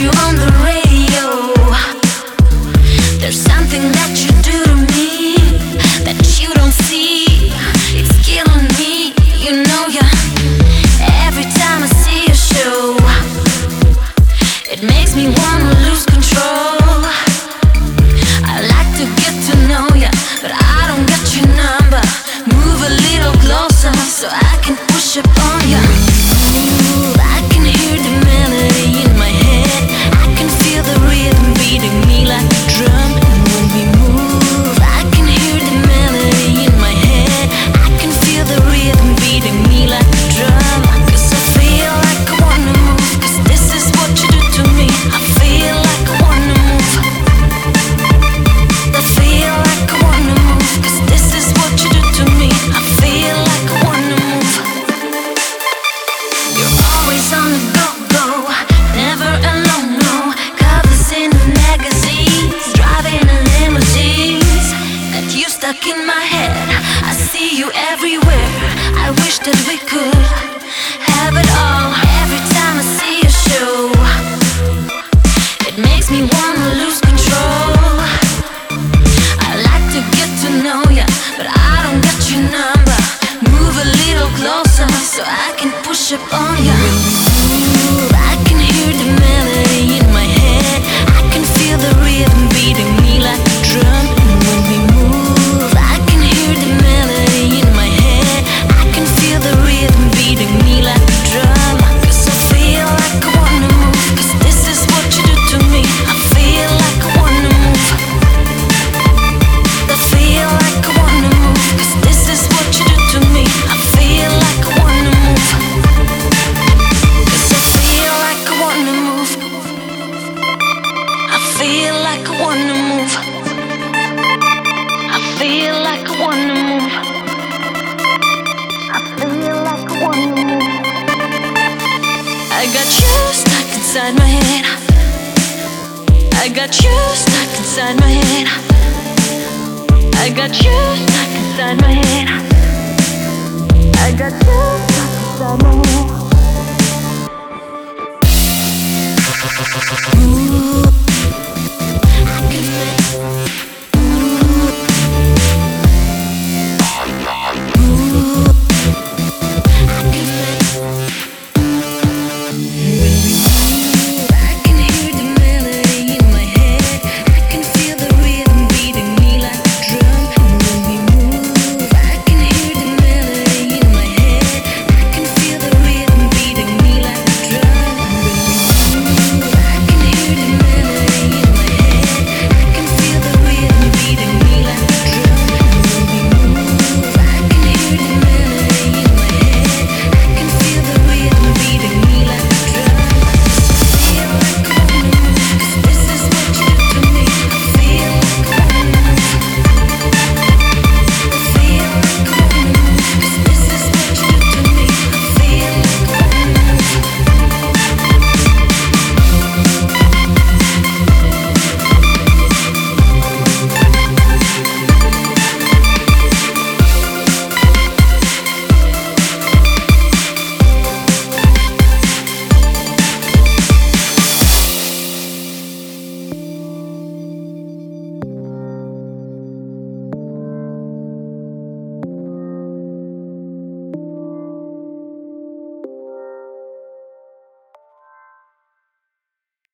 you on the radio. There's something that you do to me that you don't see. It's killing me, you know ya. Every time I see your show, it makes me wanna lose control. I like to get to know ya, but I don't get your number. Move a little closer so I can push. That we could have it all. Every time I see a show, it makes me wanna lose control. I like to get to know ya, but I don't get your number. Move a little closer so I can push up on ya. Wanna move. I feel like I wanna move. I feel like I wanna move. I got you stuck inside my head. I got you stuck inside my head. I got you stuck inside my head. I got you